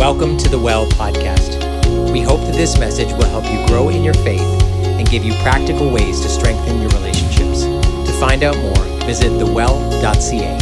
Welcome to the Well podcast. We hope that this message will help you grow in your faith and give you practical ways to strengthen your relationships. To find out more, visit thewell.ca.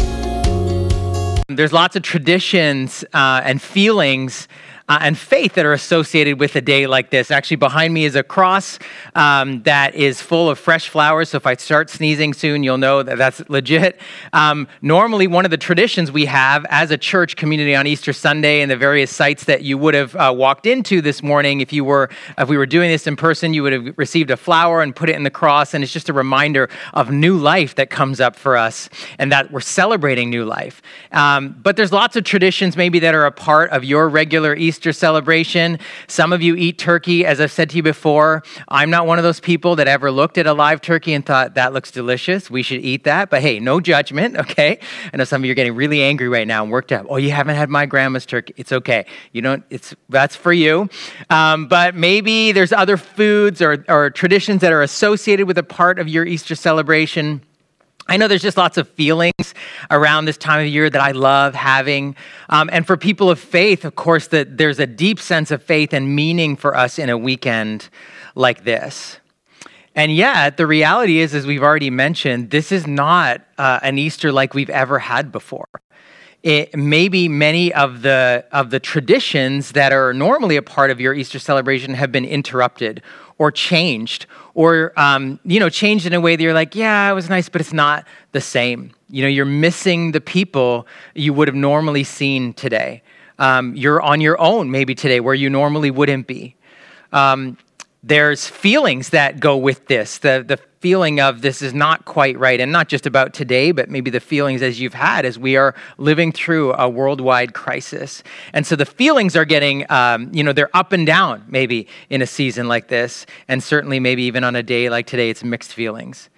There's lots of traditions uh, and feelings uh, and faith that are associated with a day like this. Actually, behind me is a cross um, that is full of fresh flowers. So if I start sneezing soon, you'll know that that's legit. Um, normally, one of the traditions we have as a church community on Easter Sunday and the various sites that you would have uh, walked into this morning, if you were, if we were doing this in person, you would have received a flower and put it in the cross, and it's just a reminder of new life that comes up for us, and that we're celebrating new life. Um, but there's lots of traditions maybe that are a part of your regular Easter Easter celebration. Some of you eat turkey, as I've said to you before. I'm not one of those people that ever looked at a live turkey and thought, that looks delicious. We should eat that. But hey, no judgment, okay? I know some of you are getting really angry right now and worked up. Oh, you haven't had my grandma's turkey. It's okay. You don't, it's, that's for you. Um, but maybe there's other foods or, or traditions that are associated with a part of your Easter celebration. I know there's just lots of feelings around this time of year that I love having. Um, and for people of faith, of course, that there's a deep sense of faith and meaning for us in a weekend like this. And yet, the reality is, as we've already mentioned, this is not uh, an Easter like we've ever had before. It, maybe many of the of the traditions that are normally a part of your Easter celebration have been interrupted or changed or um, you know changed in a way that you're like yeah it was nice but it's not the same. You know you're missing the people you would have normally seen today. Um, you're on your own maybe today where you normally wouldn't be. Um, there's feelings that go with this. The, the feeling of this is not quite right and not just about today but maybe the feelings as you've had as we are living through a worldwide crisis. And so the feelings are getting um, you know they're up and down maybe in a season like this and certainly maybe even on a day like today it's mixed feelings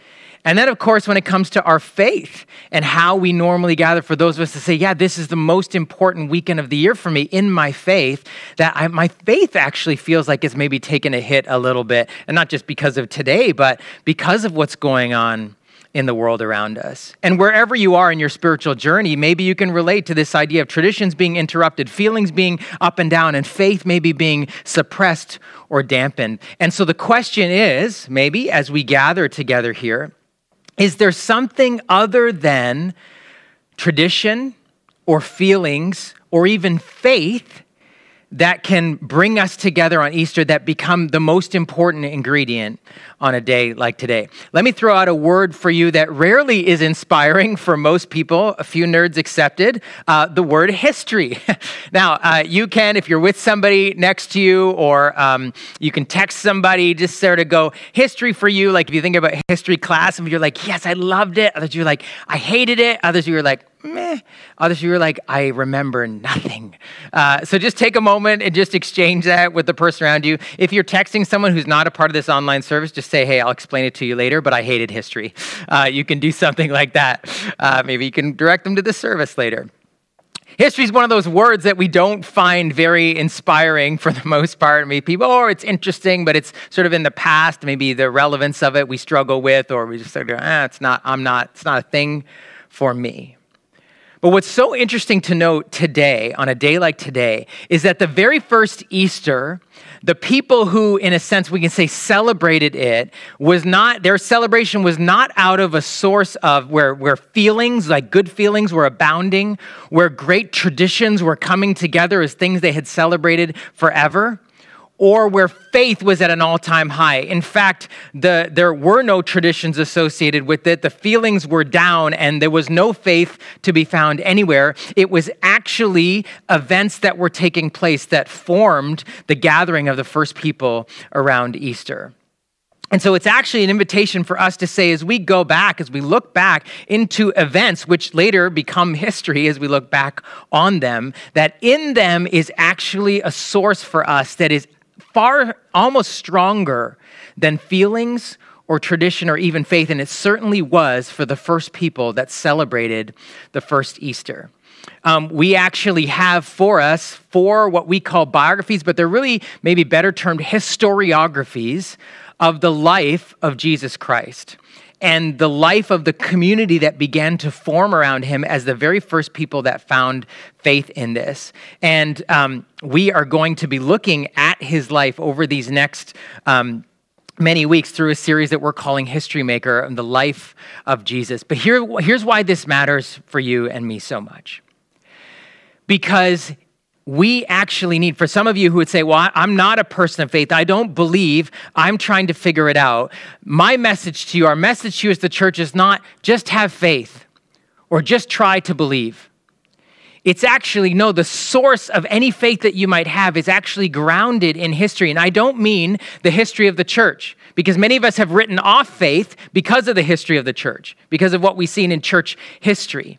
and then, of course, when it comes to our faith and how we normally gather, for those of us to say, yeah, this is the most important weekend of the year for me in my faith, that I, my faith actually feels like it's maybe taken a hit a little bit. And not just because of today, but because of what's going on in the world around us. And wherever you are in your spiritual journey, maybe you can relate to this idea of traditions being interrupted, feelings being up and down, and faith maybe being suppressed or dampened. And so the question is maybe as we gather together here, is there something other than tradition or feelings or even faith that can bring us together on Easter that become the most important ingredient on a day like today. Let me throw out a word for you that rarely is inspiring for most people, a few nerds accepted uh, the word history. now, uh, you can, if you're with somebody next to you, or um, you can text somebody, just sort of go, history for you. Like if you think about history class, and you're like, yes, I loved it. Others, you're like, I hated it. Others, you're like, meh. Others, you were like, I remember nothing. Uh, so just take a moment and just exchange that with the person around you. If you're texting someone who's not a part of this online service, just say, hey, I'll explain it to you later, but I hated history. Uh, you can do something like that. Uh, maybe you can direct them to the service later. History is one of those words that we don't find very inspiring for the most part. I mean, people, oh, it's interesting, but it's sort of in the past. Maybe the relevance of it we struggle with, or we just sort of, ah, it's not, I'm not, it's not a thing for me. But what's so interesting to note today, on a day like today, is that the very first Easter, the people who, in a sense, we can say celebrated it, was not, their celebration was not out of a source of where, where feelings, like good feelings, were abounding, where great traditions were coming together as things they had celebrated forever or where faith was at an all time high. In fact, the, there were no traditions associated with it. The feelings were down, and there was no faith to be found anywhere. It was actually events that were taking place that formed the gathering of the first people around Easter. And so it's actually an invitation for us to say, as we go back, as we look back into events which later become history as we look back on them, that in them is actually a source for us that is far almost stronger than feelings or tradition or even faith, and it certainly was for the first people that celebrated the first Easter. Um, we actually have for us four what we call biographies, but they're really maybe better termed historiographies of the life of Jesus Christ. And the life of the community that began to form around him as the very first people that found faith in this. And um, we are going to be looking at his life over these next. Um, many weeks through a series that we're calling History Maker and the life of Jesus. But here, here's why this matters for you and me so much. Because we actually need, for some of you who would say, Well, I'm not a person of faith, I don't believe, I'm trying to figure it out. My message to you, our message to you as the church is not just have faith or just try to believe. It's actually, no, the source of any faith that you might have is actually grounded in history. And I don't mean the history of the church, because many of us have written off faith because of the history of the church, because of what we've seen in church history.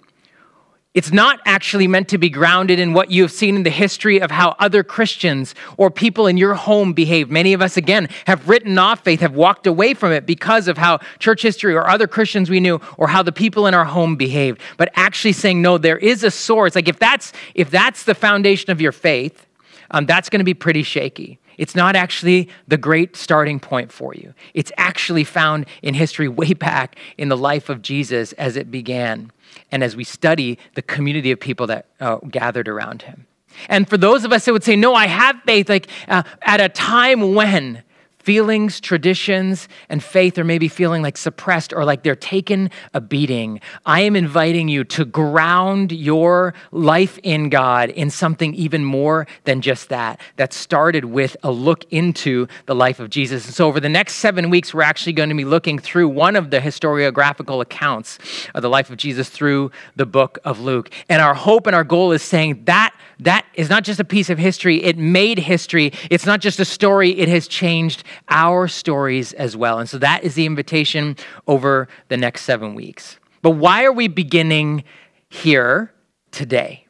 It's not actually meant to be grounded in what you have seen in the history of how other Christians or people in your home behave. Many of us, again, have written off faith, have walked away from it because of how church history or other Christians we knew or how the people in our home behaved. But actually saying, no, there is a source. Like if that's, if that's the foundation of your faith, um, that's going to be pretty shaky. It's not actually the great starting point for you. It's actually found in history way back in the life of Jesus as it began and as we study the community of people that uh, gathered around him. And for those of us that would say, No, I have faith, like uh, at a time when feelings, traditions, and faith are maybe feeling like suppressed or like they're taking a beating, I am inviting you to ground your life in God in something even more than just that, that started with a look into the life of Jesus. And so, over the next seven weeks, we're actually going to be looking through one of the historiographical accounts of the life of Jesus through the book of Luke. And our hope and our goal is saying that that is not just a piece of history, it made history. It's not just a story, it has changed our stories as well. And so that is the invitation over the next seven weeks. But why are we beginning here today?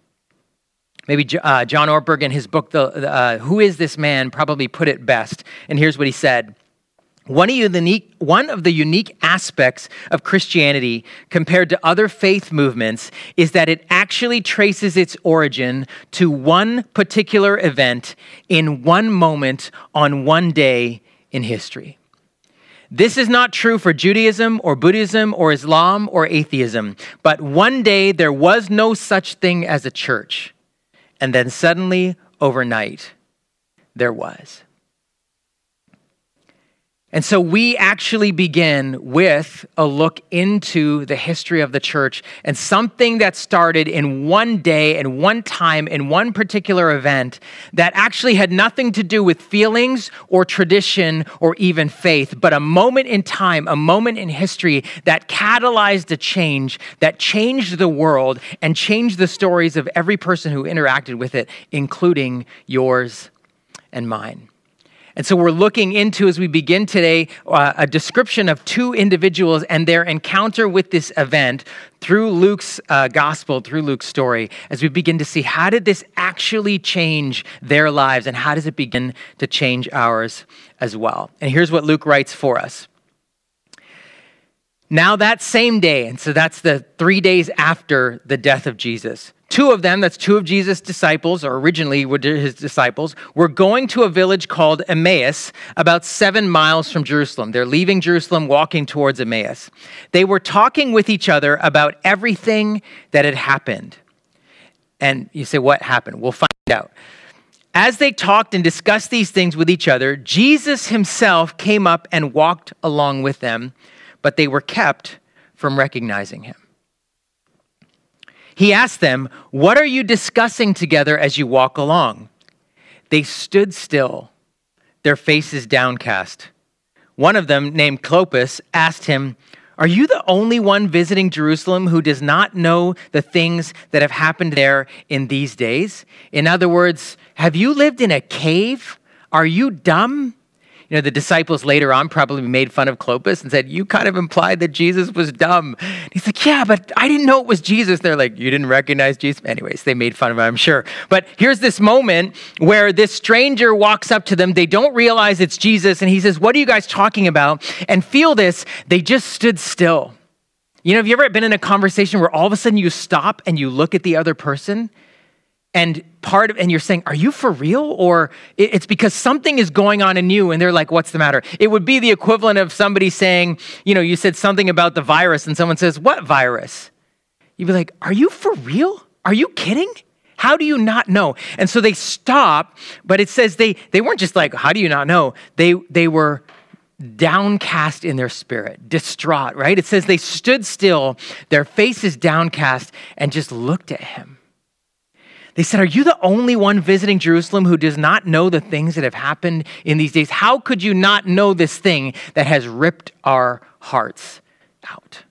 Maybe uh, John Ortberg in his book, the, uh, Who is This Man, probably put it best. And here's what he said one of, unique, one of the unique aspects of Christianity compared to other faith movements is that it actually traces its origin to one particular event in one moment on one day in history. This is not true for Judaism or Buddhism or Islam or atheism, but one day there was no such thing as a church. And then suddenly, overnight, there was. And so we actually begin with a look into the history of the church and something that started in one day and one time in one particular event that actually had nothing to do with feelings or tradition or even faith, but a moment in time, a moment in history that catalyzed a change that changed the world and changed the stories of every person who interacted with it, including yours and mine. And so we're looking into, as we begin today, uh, a description of two individuals and their encounter with this event through Luke's uh, gospel, through Luke's story, as we begin to see how did this actually change their lives and how does it begin to change ours as well. And here's what Luke writes for us. Now, that same day, and so that's the three days after the death of Jesus, Two of them, that's two of Jesus' disciples, or originally were his disciples, were going to a village called Emmaus, about seven miles from Jerusalem. They're leaving Jerusalem, walking towards Emmaus. They were talking with each other about everything that had happened. And you say, What happened? We'll find out. As they talked and discussed these things with each other, Jesus himself came up and walked along with them, but they were kept from recognizing him. He asked them, What are you discussing together as you walk along? They stood still, their faces downcast. One of them, named Cleopas, asked him, Are you the only one visiting Jerusalem who does not know the things that have happened there in these days? In other words, have you lived in a cave? Are you dumb? You know, the disciples later on probably made fun of Cleopas and said, You kind of implied that Jesus was dumb. And he's like, Yeah, but I didn't know it was Jesus. They're like, You didn't recognize Jesus? Anyways, they made fun of him, I'm sure. But here's this moment where this stranger walks up to them. They don't realize it's Jesus. And he says, What are you guys talking about? And feel this, they just stood still. You know, have you ever been in a conversation where all of a sudden you stop and you look at the other person and part of and you're saying are you for real? Or it's because something is going on in you and they're like what's the matter? It would be the equivalent of somebody saying you know you said something about the virus and someone says what virus? You'd be like are you for real? Are you kidding? How do you not know? And so they stop but it says they they weren't just like how do you not know? They they were downcast in their spirit distraught right? It says they stood still their faces downcast and just looked at him they said, Are you the only one visiting Jerusalem who does not know the things that have happened in these days? How could you not know this thing that has ripped our hearts out?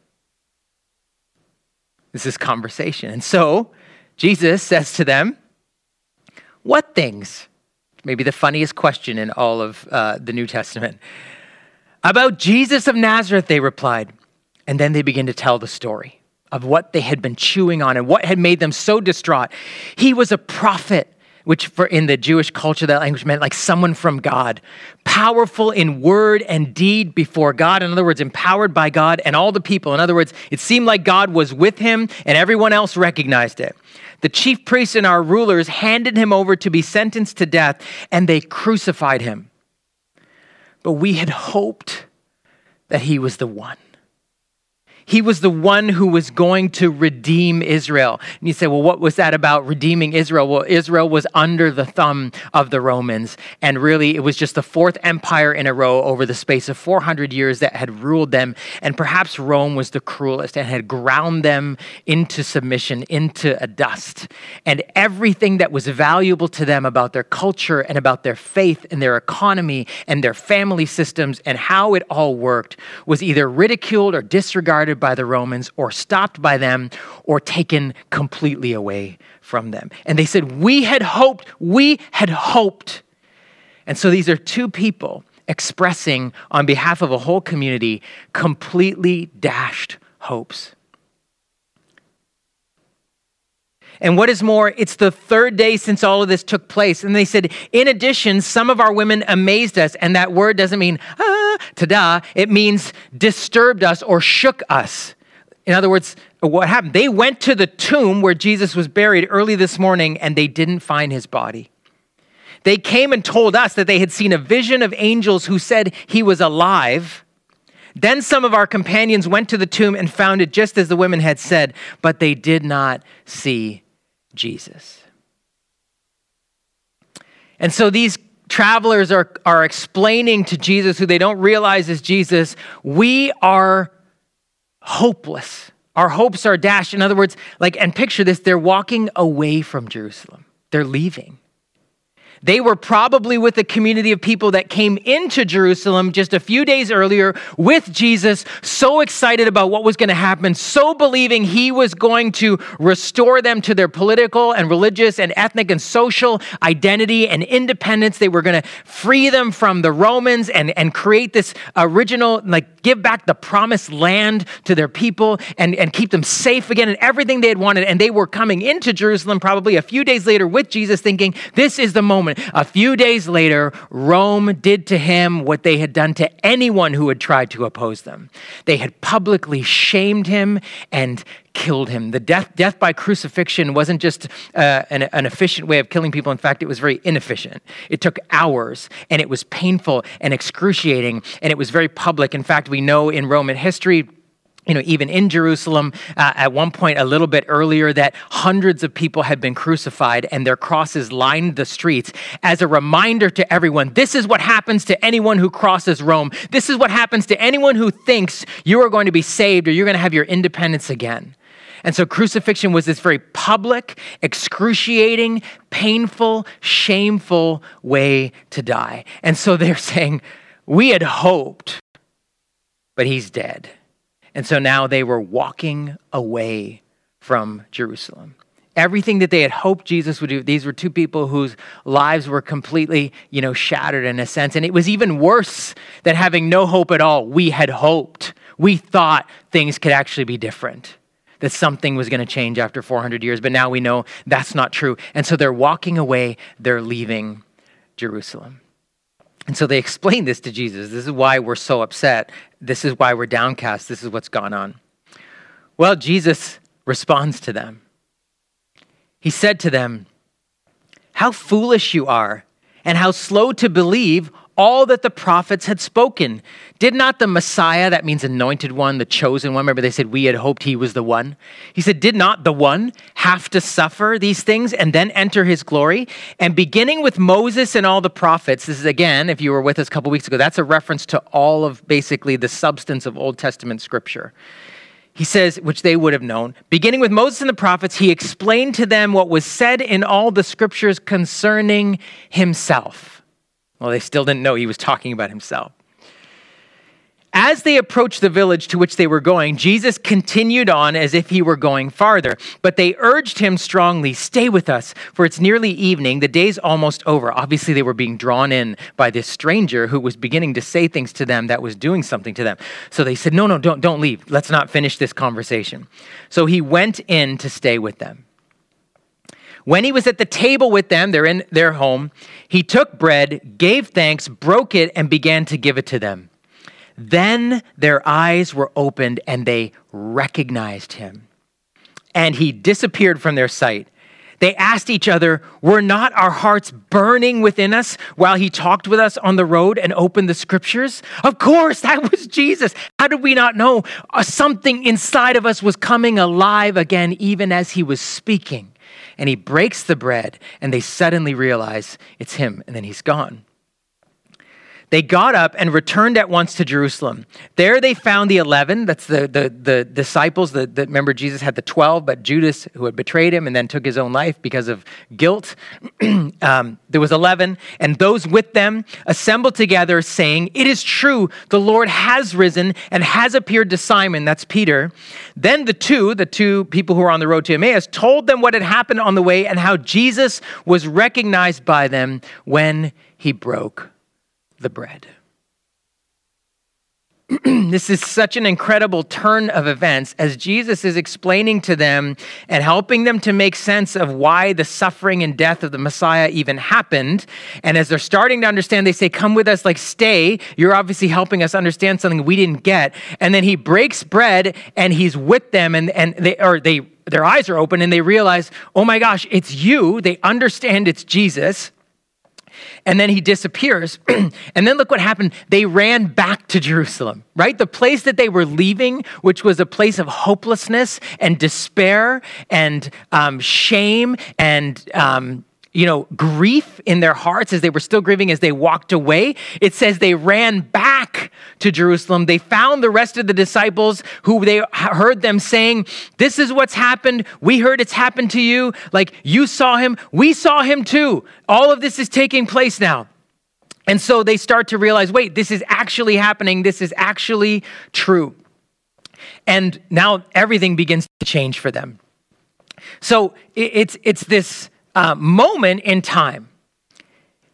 This is conversation. And so Jesus says to them, What things? Maybe the funniest question in all of uh, the New Testament. About Jesus of Nazareth, they replied. And then they begin to tell the story of what they had been chewing on and what had made them so distraught. He was a prophet, which for in the Jewish culture that language meant like someone from God, powerful in word and deed before God. In other words, empowered by God and all the people. In other words, it seemed like God was with him and everyone else recognized it. The chief priests and our rulers handed him over to be sentenced to death and they crucified him. But we had hoped that he was the one he was the one who was going to redeem Israel. And you say, well, what was that about redeeming Israel? Well, Israel was under the thumb of the Romans. And really, it was just the fourth empire in a row over the space of 400 years that had ruled them. And perhaps Rome was the cruelest and had ground them into submission, into a dust. And everything that was valuable to them about their culture and about their faith and their economy and their family systems and how it all worked was either ridiculed or disregarded by the Romans or stopped by them or taken completely away from them. And they said, We had hoped, we had hoped. And so these are two people expressing on behalf of a whole community completely dashed hopes. And what is more, it's the third day since all of this took place. And they said, in addition, some of our women amazed us. And that word doesn't mean, ah, tada. It means disturbed us or shook us. In other words, what happened? They went to the tomb where Jesus was buried early this morning and they didn't find his body. They came and told us that they had seen a vision of angels who said he was alive. Then some of our companions went to the tomb and found it just as the women had said, but they did not see Jesus. And so these travelers are, are explaining to Jesus, who they don't realize is Jesus, we are hopeless. Our hopes are dashed. In other words, like, and picture this they're walking away from Jerusalem, they're leaving. They were probably with a community of people that came into Jerusalem just a few days earlier with Jesus, so excited about what was going to happen, so believing he was going to restore them to their political and religious and ethnic and social identity and independence. They were going to free them from the Romans and, and create this original, like, give back the promised land to their people and, and keep them safe again and everything they had wanted. And they were coming into Jerusalem probably a few days later with Jesus, thinking, this is the moment moment. A few days later, Rome did to him what they had done to anyone who had tried to oppose them. They had publicly shamed him and killed him. The death, death by crucifixion wasn't just uh, an, an efficient way of killing people. In fact, it was very inefficient. It took hours and it was painful and excruciating and it was very public. In fact, we know in Roman history, you know, even in Jerusalem, uh, at one point a little bit earlier, that hundreds of people had been crucified and their crosses lined the streets as a reminder to everyone this is what happens to anyone who crosses Rome. This is what happens to anyone who thinks you are going to be saved or you're going to have your independence again. And so crucifixion was this very public, excruciating, painful, shameful way to die. And so they're saying, We had hoped, but he's dead. And so now they were walking away from Jerusalem. Everything that they had hoped Jesus would do, these were two people whose lives were completely, you know, shattered in a sense. And it was even worse than having no hope at all. We had hoped. We thought things could actually be different, that something was going to change after 400 years. But now we know that's not true. And so they're walking away, they're leaving Jerusalem. And so they explain this to Jesus. This is why we're so upset. This is why we're downcast. This is what's gone on. Well, Jesus responds to them. He said to them, how foolish you are, and how slow to believe all that the prophets had spoken. Did not the Messiah, that means anointed one, the chosen one, remember they said we had hoped he was the one? He said, Did not the one have to suffer these things and then enter his glory? And beginning with Moses and all the prophets, this is again, if you were with us a couple weeks ago, that's a reference to all of basically the substance of Old Testament scripture he says, which they would have known. Beginning with Moses and the prophets, he explained to them what was said in all the scriptures concerning himself. Well, they still didn't know he was talking about himself. As they approached the village to which they were going, Jesus continued on as if he were going farther. But they urged him strongly, Stay with us, for it's nearly evening. The day's almost over. Obviously, they were being drawn in by this stranger who was beginning to say things to them that was doing something to them. So they said, No, no, don't, don't leave. Let's not finish this conversation. So he went in to stay with them. When he was at the table with them, they're in their home, he took bread, gave thanks, broke it, and began to give it to them. Then their eyes were opened and they recognized him. And he disappeared from their sight. They asked each other, Were not our hearts burning within us while he talked with us on the road and opened the scriptures? Of course, that was Jesus. How did we not know? Uh, something inside of us was coming alive again, even as he was speaking. And he breaks the bread, and they suddenly realize it's him, and then he's gone. They got up and returned at once to Jerusalem. There they found the 11, that's the, the, the disciples. That remember, Jesus had the 12, but Judas, who had betrayed him and then took his own life because of guilt, um, there was 11. And those with them assembled together, saying, It is true, the Lord has risen and has appeared to Simon, that's Peter. Then the two, the two people who were on the road to Emmaus, told them what had happened on the way and how Jesus was recognized by them when he broke the bread. this is such an incredible turn of events as Jesus is explaining to them and helping them to make sense of why the suffering and death of the Messiah even happened. And as they're starting to understand, they say, Come with us, like, stay. You're obviously helping us understand something we didn't get. And then he breaks bread and he's with them, and, and they, or they, their eyes are open and they realize, Oh my gosh, it's you. They understand it's Jesus and then he disappears. and then look what happened. They ran back to Jerusalem, right? The place that they were leaving, which was a place of hopelessness and despair and um, shame and um, you know, grief in their hearts as they were still grieving as they walked away. It says they ran back to Jerusalem. They found the rest of the disciples who they heard them saying, This is what's happened. We heard it's happened to you. Like you saw him. We saw him too. All of this is taking place now. And so they start to realize, wait, this is actually happening. This is actually true. And now everything begins to change for them. So it's, it's this uh, moment in time.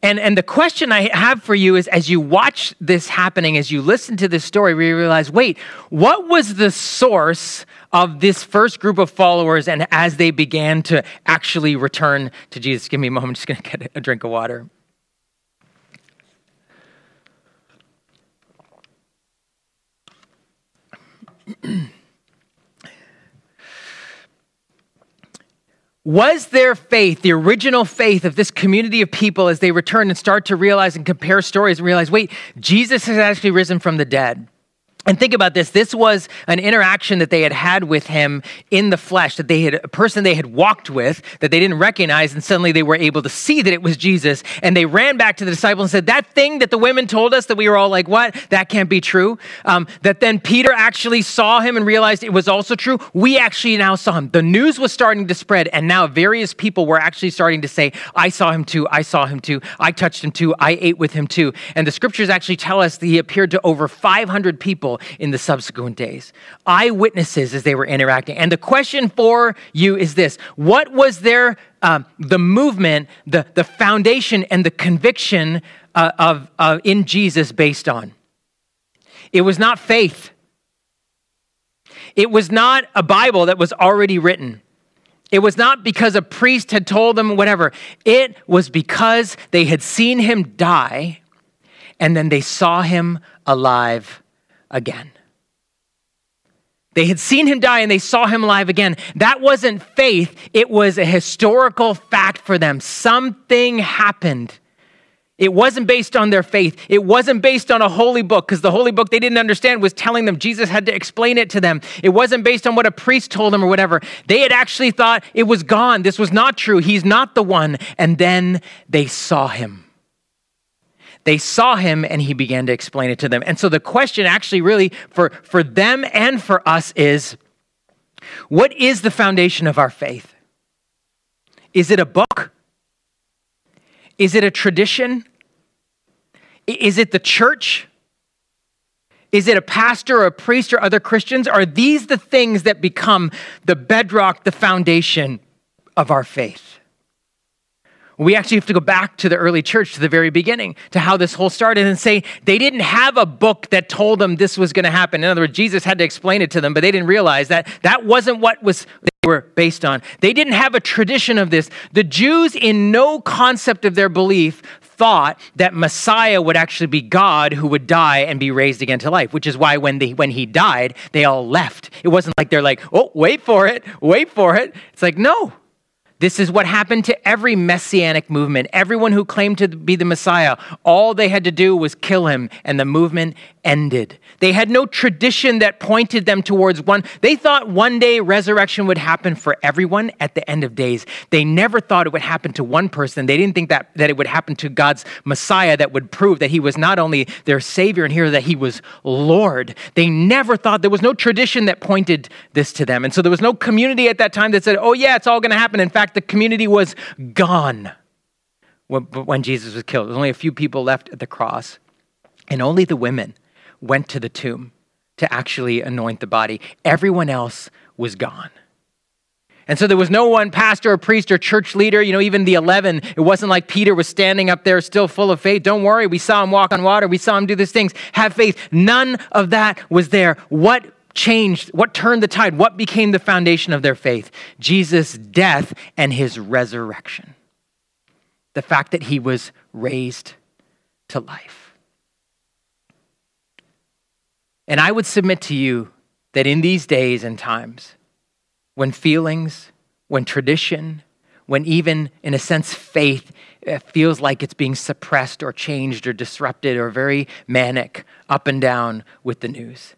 And, and the question I have for you is as you watch this happening, as you listen to this story, we realize wait, what was the source of this first group of followers and as they began to actually return to Jesus? Give me a moment, I'm just going to get a drink of water. Was their faith, the original faith of this community of people as they return and start to realize and compare stories and realize, wait, Jesus has actually risen from the dead? And think about this. This was an interaction that they had had with him in the flesh, that they had, a person they had walked with that they didn't recognize. And suddenly they were able to see that it was Jesus. And they ran back to the disciples and said, That thing that the women told us that we were all like, What? That can't be true. Um, that then Peter actually saw him and realized it was also true. We actually now saw him. The news was starting to spread. And now various people were actually starting to say, I saw him too. I saw him too. I touched him too. I ate with him too. And the scriptures actually tell us that he appeared to over 500 people in the subsequent days. Eyewitnesses as they were interacting. And the question for you is this What was their, um, the movement, the, the foundation, and the conviction uh, of, uh, in Jesus based on? It was not faith. It was not a Bible that was already written. It was not because a priest had told them whatever. It was because they had seen him die and then they saw him alive again. They had seen him die and they saw him alive again. That wasn't faith, it was a historical fact for them. Something happened. It wasn't based on their faith. It wasn't based on a holy book because the holy book they didn't understand was telling them Jesus had to explain it to them. It wasn't based on what a priest told them or whatever. They had actually thought it was gone. This was not true. He's not the one. And then they saw him. They saw him and he began to explain it to them. And so the question actually really for, for them and for us is what is the foundation of our faith? Is it a book? Is it a tradition? Is it the church? Is it a pastor or a priest or other Christians? Are these the things that become the bedrock, the foundation of our faith? We actually have to go back to the early church, to the very beginning, to how this whole started and say they didn't have a book that told them this was going to happen. In other words, Jesus had to explain it to them, but they didn't realize that that wasn't what was they were based on. They didn't have a tradition of this. The Jews, in no concept of their belief, thought that Messiah would actually be God who would die and be raised again to life, which is why when, they, when he died, they all left. It wasn't like they're like, oh, wait for it, wait for it. It's like, no, this is what happened to every messianic movement. Everyone who claimed to be the Messiah, all they had to do was kill him, and the movement ended. They had no tradition that pointed them towards one. They thought one day resurrection would happen for everyone at the end of days. They never thought it would happen to one person. They didn't think that, that it would happen to God's Messiah that would prove that he was not only their Savior and here, that he was Lord. They never thought there was no tradition that pointed this to them. And so there was no community at that time that said, oh, yeah, it's all going to happen. In fact, the community was gone when, when Jesus was killed. There was only a few people left at the cross, and only the women went to the tomb to actually anoint the body. Everyone else was gone. And so there was no one pastor or priest or church leader, you know, even the 11. It wasn't like Peter was standing up there still full of faith. Don't worry, we saw him walk on water, we saw him do these things. Have faith. None of that was there. What changed? What turned the tide? What became the foundation of their faith? Jesus' death and his resurrection. The fact that he was raised to life. And I would submit to you that in these days and times, when feelings, when tradition, when even, in a sense, faith uh, feels like it's being suppressed or changed or disrupted or very manic up and down with the news,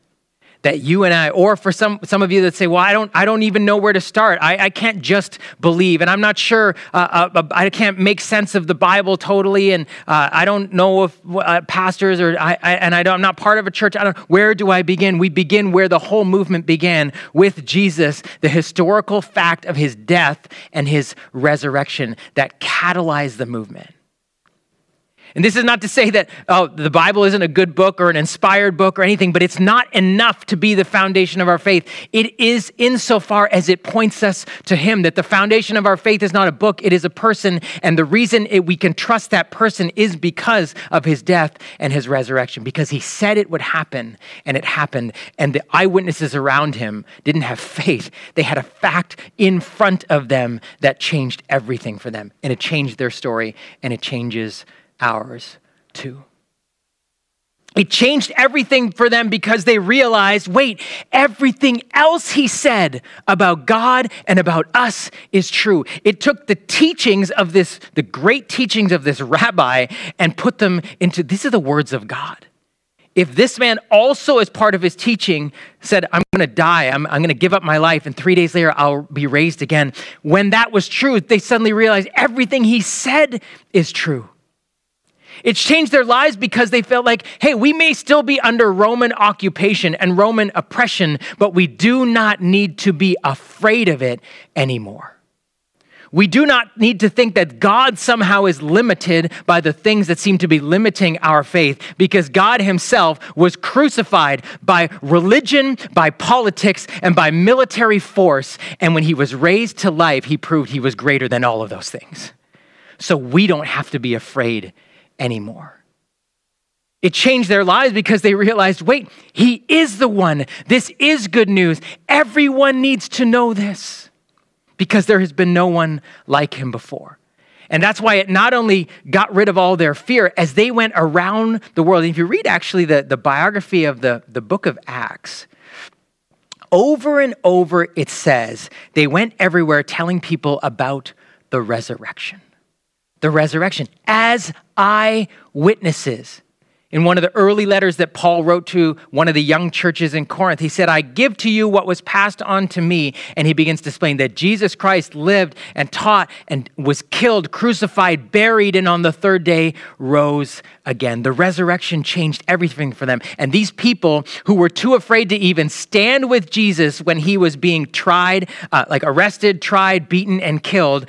that you and I, or for some, some of you that say, well, I don't, I don't even know where to start. I, I can't just believe. And I'm not sure, uh, uh, I can't make sense of the Bible totally. And uh, I don't know if uh, pastors or, I, I and I don't, I'm not part of a church. I don't, where do I begin? We begin where the whole movement began with Jesus, the historical fact of his death and his resurrection that catalyzed the movement. And this is not to say that, oh, the Bible isn't a good book or an inspired book or anything, but it's not enough to be the foundation of our faith. It is insofar as it points us to Him, that the foundation of our faith is not a book, it is a person. And the reason it, we can trust that person is because of His death and His resurrection, because He said it would happen and it happened. And the eyewitnesses around Him didn't have faith, they had a fact in front of them that changed everything for them. And it changed their story and it changes ours too. It changed everything for them because they realized wait, everything else he said about God and about us is true. It took the teachings of this, the great teachings of this rabbi, and put them into these are the words of God. If this man also, as part of his teaching, said, I'm going to die, I'm, I'm going to give up my life, and three days later I'll be raised again, when that was true, they suddenly realized everything he said is true. It's changed their lives because they felt like, hey, we may still be under Roman occupation and Roman oppression, but we do not need to be afraid of it anymore. We do not need to think that God somehow is limited by the things that seem to be limiting our faith because God Himself was crucified by religion, by politics, and by military force. And when He was raised to life, He proved He was greater than all of those things. So we don't have to be afraid anymore. It changed their lives because they realized wait, he is the one. This is good news. Everyone needs to know this because there has been no one like him before. And that's why it not only got rid of all their fear as they went around the world. And if you read actually the, the biography of the, the book of Acts, over and over it says they went everywhere telling people about the resurrection. The resurrection as eyewitnesses. In one of the early letters that Paul wrote to one of the young churches in Corinth, he said, I give to you what was passed on to me. And he begins to explain that Jesus Christ lived and taught and was killed, crucified, buried, and on the third day rose again. The resurrection changed everything for them. And these people who were too afraid to even stand with Jesus when he was being tried, uh, like arrested, tried, beaten, and killed,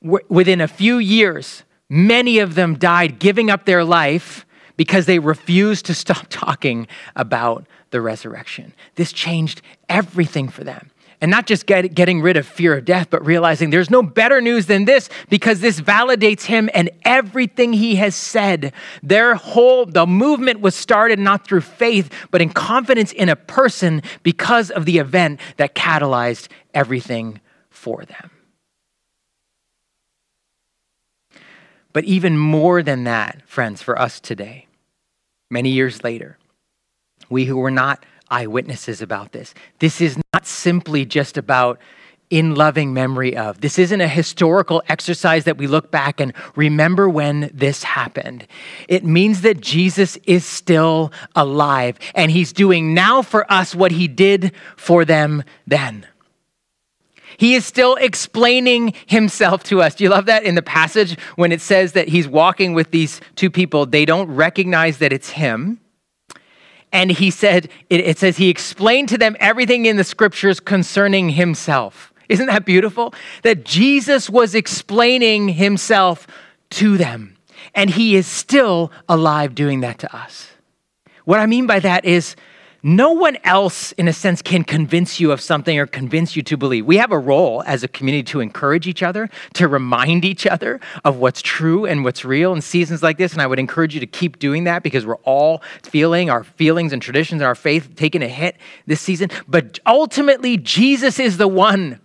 within a few years, many of them died giving up their life because they refused to stop talking about the resurrection. This changed everything for them. And not just get, getting rid of fear of death, but realizing there's no better news than this because this validates him and everything he has said. Their whole, the movement was started not through faith, but in confidence in a person because of the event that catalyzed everything for them. But even more than that, friends, for us today, many years later, we who were not eyewitnesses about this, this is not simply just about in loving memory of. This isn't a historical exercise that we look back and remember when this happened. It means that Jesus is still alive and he's doing now for us what he did for them then. He is still explaining himself to us. Do you love that in the passage when it says that he's walking with these two people? They don't recognize that it's him. And he said, it, it says he explained to them everything in the scriptures concerning himself. Isn't that beautiful? That Jesus was explaining himself to them. And he is still alive doing that to us. What I mean by that is no one else, in a sense, can convince you of something or convince you to believe. We have a role as a community to encourage each other, to remind each other of what's true and what's real in seasons like this. And I would encourage you to keep doing that because we're all feeling our feelings and traditions and our faith taking a hit this season. But ultimately, Jesus is the one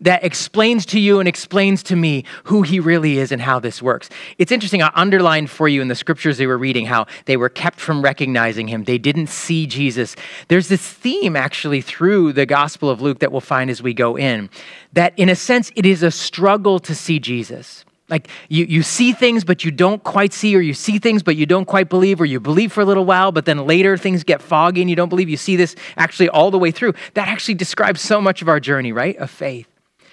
that explains to you and explains to me who he really is and how this works. It's interesting, I underlined for you in the scriptures they were reading how they were kept from recognizing him. They didn't see Jesus. There's this theme actually through the Gospel of Luke that we'll find as we go in, that in a sense, it is a struggle to see Jesus. Like you, you see things, but you don't quite see, or you see things, but you don't quite believe, or you believe for a little while, but then later things get foggy and you don't believe. You see this actually all the way through. That actually describes so much of our journey, right? Of faith.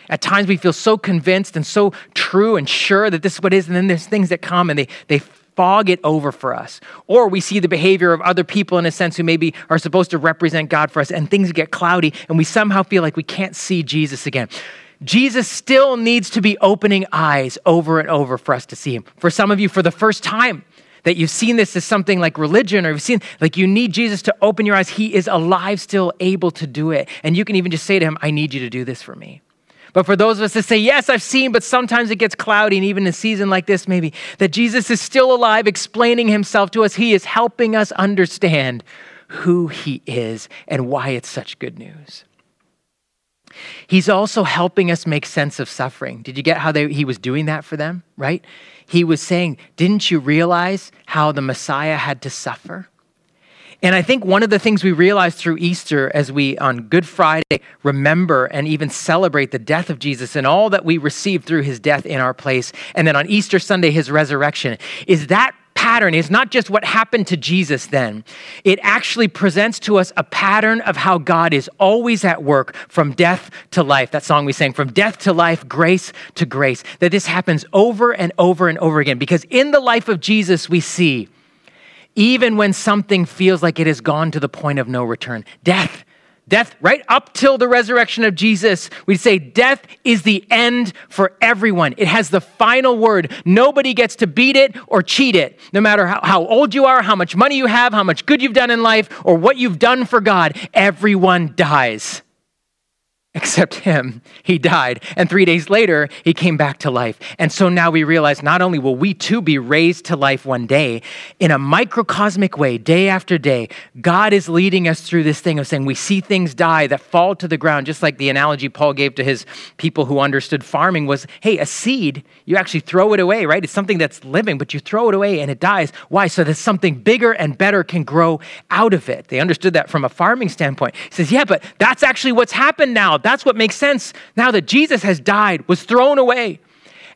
At times we feel so convinced and so true and sure that this is what is, and then there's things that come and they, they fog it over for us. Or we see the behavior of other people in a sense who maybe are supposed to represent God for us, and things get cloudy, and we somehow feel like we can't see Jesus again. Jesus still needs to be opening eyes over and over for us to see him. For some of you, for the first time, that you've seen this as something like religion or you've seen like you need Jesus to open your eyes. He is alive, still able to do it. And you can even just say to him, I need you to do this for me. But for those of us that say, Yes, I've seen, but sometimes it gets cloudy, and even in a season like this, maybe, that Jesus is still alive, explaining himself to us. He is helping us understand who he is and why it's such good news. He's also helping us make sense of suffering. Did you get how they, he was doing that for them, right? He was saying, Didn't you realize how the Messiah had to suffer? And I think one of the things we realize through Easter as we on Good Friday remember and even celebrate the death of Jesus and all that we received through his death in our place, and then on Easter Sunday, his resurrection, is that pattern is not just what happened to Jesus then. It actually presents to us a pattern of how God is always at work from death to life. That song we sang, from death to life, grace to grace. That this happens over and over and over again. Because in the life of Jesus, we see even when something feels like it has gone to the point of no return. Death, death, right up till the resurrection of Jesus, we say death is the end for everyone. It has the final word. Nobody gets to beat it or cheat it. No matter how, how old you are, how much money you have, how much good you've done in life, or what you've done for God, everyone dies. Except him. He died. And three days later, he came back to life. And so now we realize not only will we too be raised to life one day, in a microcosmic way, day after day, God is leading us through this thing of saying we see things die that fall to the ground, just like the analogy Paul gave to his people who understood farming was hey, a seed, you actually throw it away, right? It's something that's living, but you throw it away and it dies. Why? So that something bigger and better can grow out of it. They understood that from a farming standpoint. He says, yeah, but that's actually what's happened now. That's what makes sense now that Jesus has died, was thrown away,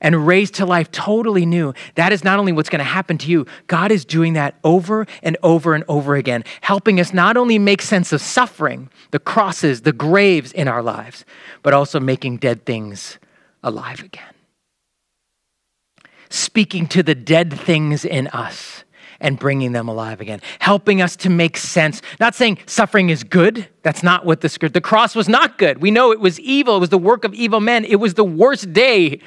and raised to life totally new. That is not only what's going to happen to you, God is doing that over and over and over again, helping us not only make sense of suffering, the crosses, the graves in our lives, but also making dead things alive again. Speaking to the dead things in us and bringing them alive again, helping us to make sense. Not saying suffering is good. That's not what the script. The cross was not good. We know it was evil. It was the work of evil men. It was the worst day,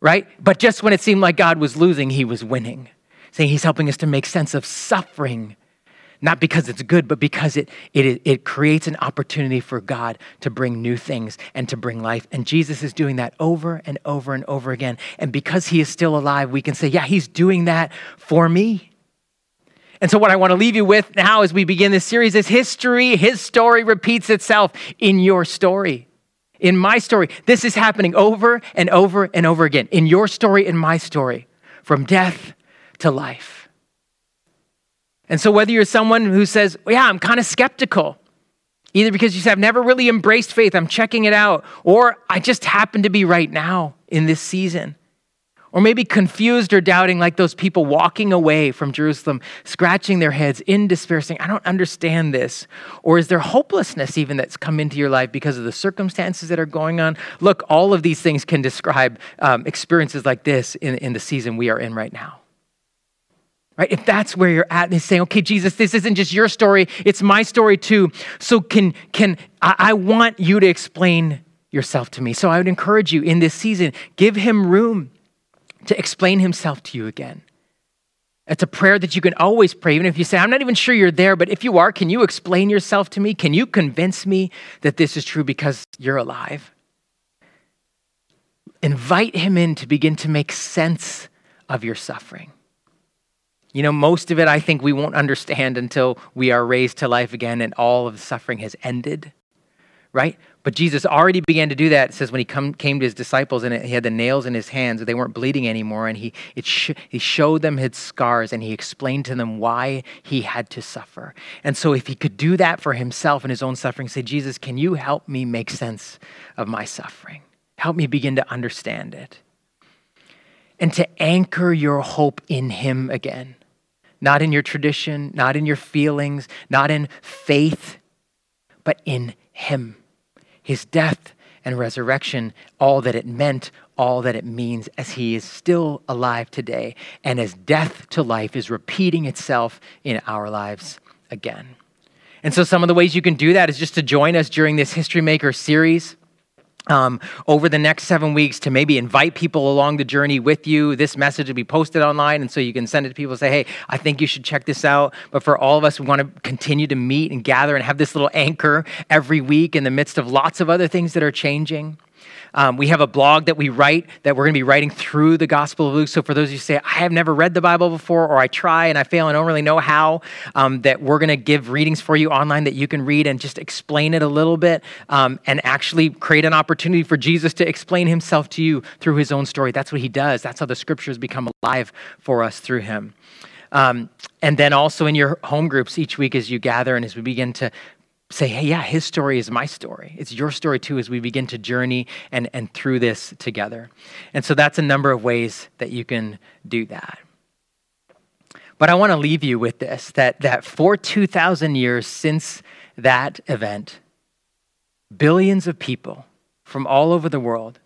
right? But just when it seemed like God was losing, he was winning. Saying he's helping us to make sense of suffering not because it's good, but because it, it, it creates an opportunity for God to bring new things and to bring life. And Jesus is doing that over and over and over again. And because he is still alive, we can say, yeah, he's doing that for me. And so, what I want to leave you with now as we begin this series is history. His story repeats itself in your story. In my story, this is happening over and over and over again. In your story, in my story, from death to life. And so, whether you're someone who says, well, Yeah, I'm kind of skeptical, either because you say, I've never really embraced faith, I'm checking it out, or I just happen to be right now in this season. Or maybe confused or doubting, like those people walking away from Jerusalem, scratching their heads in despair, saying, I don't understand this. Or is there hopelessness even that's come into your life because of the circumstances that are going on? Look, all of these things can describe um, experiences like this in, in the season we are in right now. Right? If that's where you're at, and saying, okay, Jesus, this isn't just your story, it's my story too. So can, can I, I want you to explain yourself to me. So I would encourage you in this season, give him room to explain himself to you again. It's a prayer that you can always pray, even if you say, I'm not even sure you're there, but if you are, can you explain yourself to me? Can you convince me that this is true because you're alive? Invite him in to begin to make sense of your suffering. You know, most of it I think we won't understand until we are raised to life again and all of the suffering has ended, right? But Jesus already began to do that. It says when he come, came to his disciples and he had the nails in his hands, they weren't bleeding anymore, and he, sh- he showed them his scars and he explained to them why he had to suffer. And so, if he could do that for himself and his own suffering, say, Jesus, can you help me make sense of my suffering? Help me begin to understand it. And to anchor your hope in him again, not in your tradition, not in your feelings, not in faith, but in him his death and resurrection, all that it meant, all that it means as he is still alive today, and as death to life is repeating itself in our lives again. And so, some of the ways you can do that is just to join us during this History Maker series um, over the next seven weeks to maybe invite people along the journey with you. This message will be posted online, and so you can send it to people and say, hey, I think you should check this out. But for all of us, we want to continue to meet and gather and have this little anchor every week in the midst of lots of other things that are changing. Um, we have a blog that we write that we're going to be writing through the Gospel of Luke. So for those of you who say, I have never read the Bible before, or I try and I fail and don't really know how, um, that we're going to give readings for you online that you can read and just explain it a little bit um, and actually create an opportunity for Jesus to explain himself to you through his own story. That's what he does. That's how the scriptures become alive for us through him. Um, and then also in your home groups each week as you gather and as we begin to say, hey, yeah, his story is my story. It's your story too as we begin to journey and, and through this together. And so that's a number of ways that you can do that. But I want to leave you with this that, that for 2,000 years since that event, billions of people from all over the world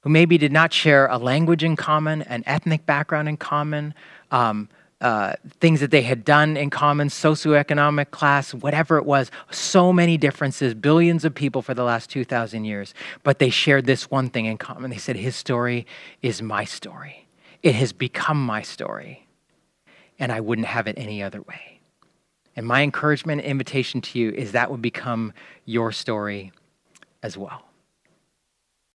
who maybe did not share a language in common, an ethnic background in common, um, uh, things that they had done in common, socioeconomic class, whatever it was, so many differences, billions of people for the last 2,000 years. But they shared this one thing in common. They said, His story is my story. It has become my story, and I wouldn't have it any other way. And my encouragement and invitation to you is that would become your story as well.